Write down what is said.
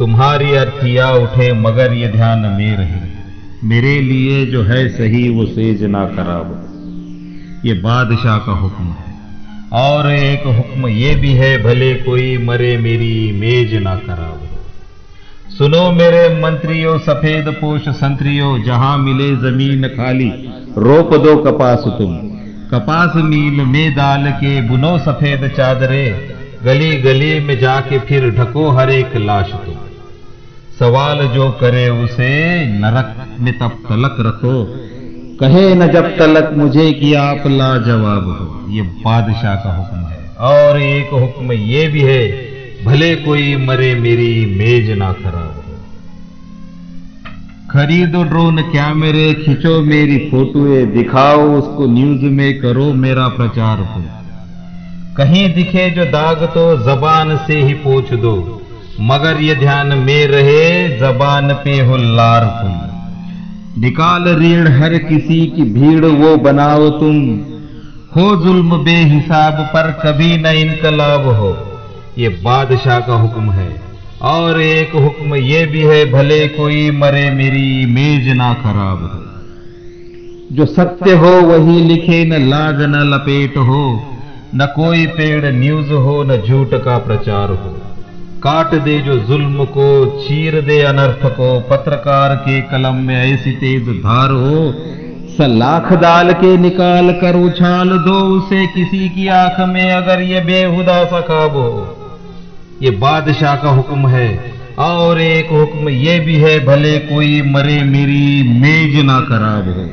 तुम्हारी अर्थिया उठे, मगर ये ध्यान में रहे। मेरे लिए जो है सही, वो सेज ना खराब ये बादशाह का हुक्म है। और एक हुक्म ये भी है, भले कोई मरे मेरी मेज ना खराब सुनो मेरे मंत्रियों, सफ़ेद पोष संत्रियों, जहाँ मिले ज़मीन खाली रोप दो कपास तुम। कपास मील में डाल के बुनो सफ़ेद चादरे, गली गली में जाके फिर ढको हर एक लाश तुम। सवाल जो करे उसे नरक में तब तलक रखो। कहे न जब तलक मुझे कि आप लाजवाब हो। ये बादशाह का हुक्म है। और एक हुक्म ये भी है, भले कोई मरे मेरी मेज ना खराब हो। खरीदो ड्रोन कैमरे, खींचो मेरी फोटोए, दिखाओ उसको न्यूज़ में, करो मेरा प्रचार हो। कहीं दिखे जो दाग तो जबान से ही पूछ दो। मगर ये ध्यान में रहे, जबान पे हो लार तुम। निकाल ऋण हर किसी की भीड़, वो बनाओ तुम। हो जुल्म बेहिसाब पर कभी न इनकलाब हो। ये बादशाह का हुक्म है। और एक हुक्म ये भी है, भले कोई मरे मेरी मेज ना खराब हो। जो सत्य हो, वही लिखे न लाज न लपेट हो। न कोई पेड़ न्यूज़ हो, न झूठ का प्रचार हो। काट दे जो जुल्म को, चीर दे अनर्थ को, पत्रकार के कलम में ऐसी तेज धार हो सलाख डाल के निकाल कर उछाल दो उसे किसी की आँख में अगर ये बेहुदा सा खाब हो। ये बादशाह का हुक्म है, और एक हुक्म ये भी है, भले कोई मरे मेरी मेज ना खराब हो।